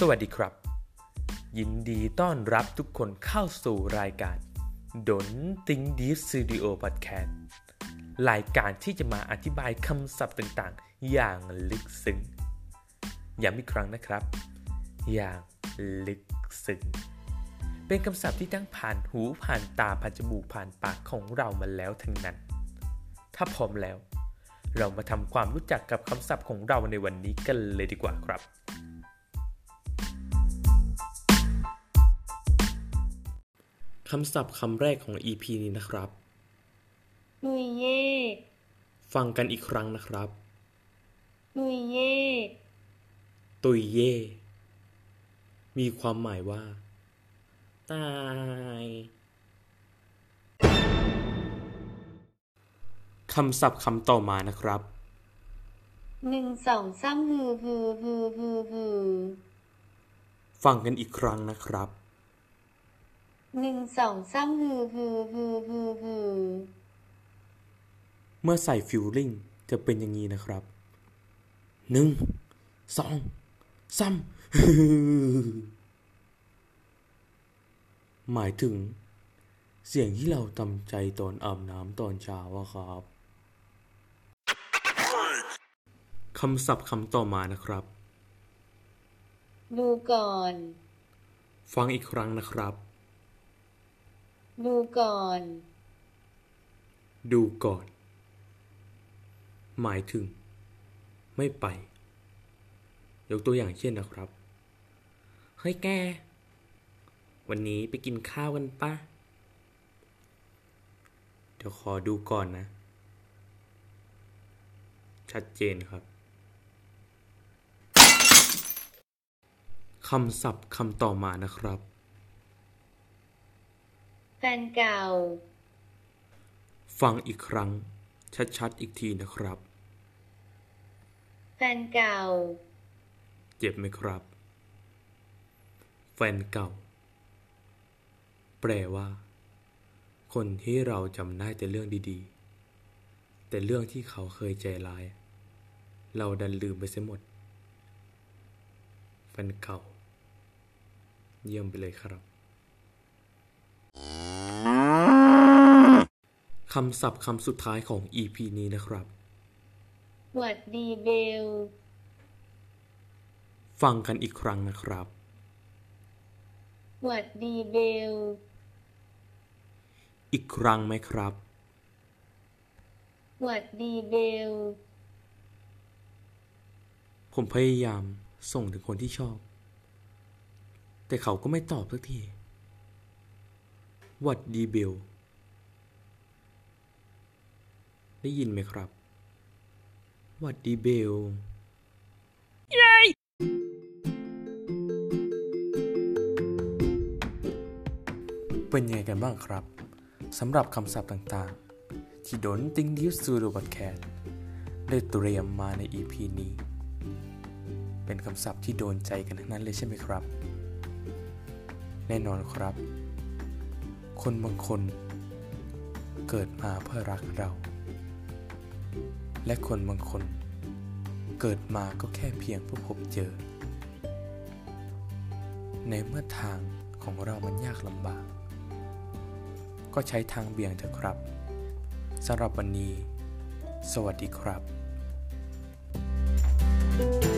สวัสดีครับ ยินดีต้อนรับทุกคนเข้าสู่รายการดนติงดีฟสตูดิโอพอดแคสต์รายการที่จะมาอธิบายคำศัพท์ต่างๆ อย่างลึกซึ้งย้ำอีกครั้งนะครับ อย่างลึกซึ้งเป็นคำศัพท์ที่ทั้งผ่านหูผ่านตาผ่านจมูกผ่านปากของเรามาแล้วทั้งนั้น ถ้าพร้อมแล้ว เรามาทำความรู้จักกับคำศัพท์ของเราในวันนี้กันเลยดีกว่าครับ คำศัพท์คำแรกของ EP นี้นะครับลุยเย่ฟังกันอีกครั้งนะครับลุยเย่ตุยเย่มีความหมายว่า ตาย คำศัพท์คำต่อมานะครับ หนึ่งสองสามฮือฮือฮือฮือฮือฟังกันอีกครั้งนะครับ หนึ่งสองสามฮือฮือฮือฮือฮือเมื่อใส่ฟิลลิ่งจะเป็นอย่างนี้นะครับหนึ่งสองสามหมายถึง เสียงที่เราทำใจตอนอาบน้ำตอนเช้าอะครับคำศัพท์คำต่อมานะครับ ดูก่อน ฟังอีกครั้งนะครับ ดูก่อน ดูก่อน หมายถึง ไม่ไป ยกตัวอย่างเช่นนะครับ เฮ้ยแก วันนี้ไปกินข้าวกันปะเดี๋ยวขอดูก่อนนะ ชัดเจนครับคำศัพท์คำต่อมานะครับ ฟนเก่า ฟังอีกครั้ง ชัดๆอีกทีนะครับ แฟนเก่า เจ็บไหมครับ แฟนเก่า แปลว่า คนที่เราจำได้แต่เรื่องดีๆ แต่เรื่องที่เขาเคยใจร้าย เราดันลืมไปเสียหมด แฟนเก่า เยี่ยมไปเลยครับ คำศัพท์คำสุดท้ายของ EP นี้นะครับหวัดดีเบล ฟังกันอีกครั้งนะครับหวัดดีเบล อีกครั้งไหมครับหวัดดีเบล ผมพยายามส่งถึงคนที่ชอบ แต่เขาก็ไม่ตอบสักที หวัดดีเบล ได้ยินไหมครับหวัดดีเบลเป็นยังไงกันบ้างครับสำหรับคำศัพท์ต่างๆ ที่ดนติงดิวสตูดิโอบัตแคสได้เตรียมมาใน EP นี้ เป็นคำศัพท์ที่โดนใจกันทั้งนั้นเลยใช่ไหมครับ แน่นอนครับ คนบางคนเกิดมาเพื่อรักเรา และคนบางคน เกิดมาก็แค่เพียงเพื่อพบเจอ ในเมื่อทางของเรามันยากลำบาก ก็ใช้ทางเบี่ยงเถอะครับสำหรับวันนี้ สวัสดีครับ thank you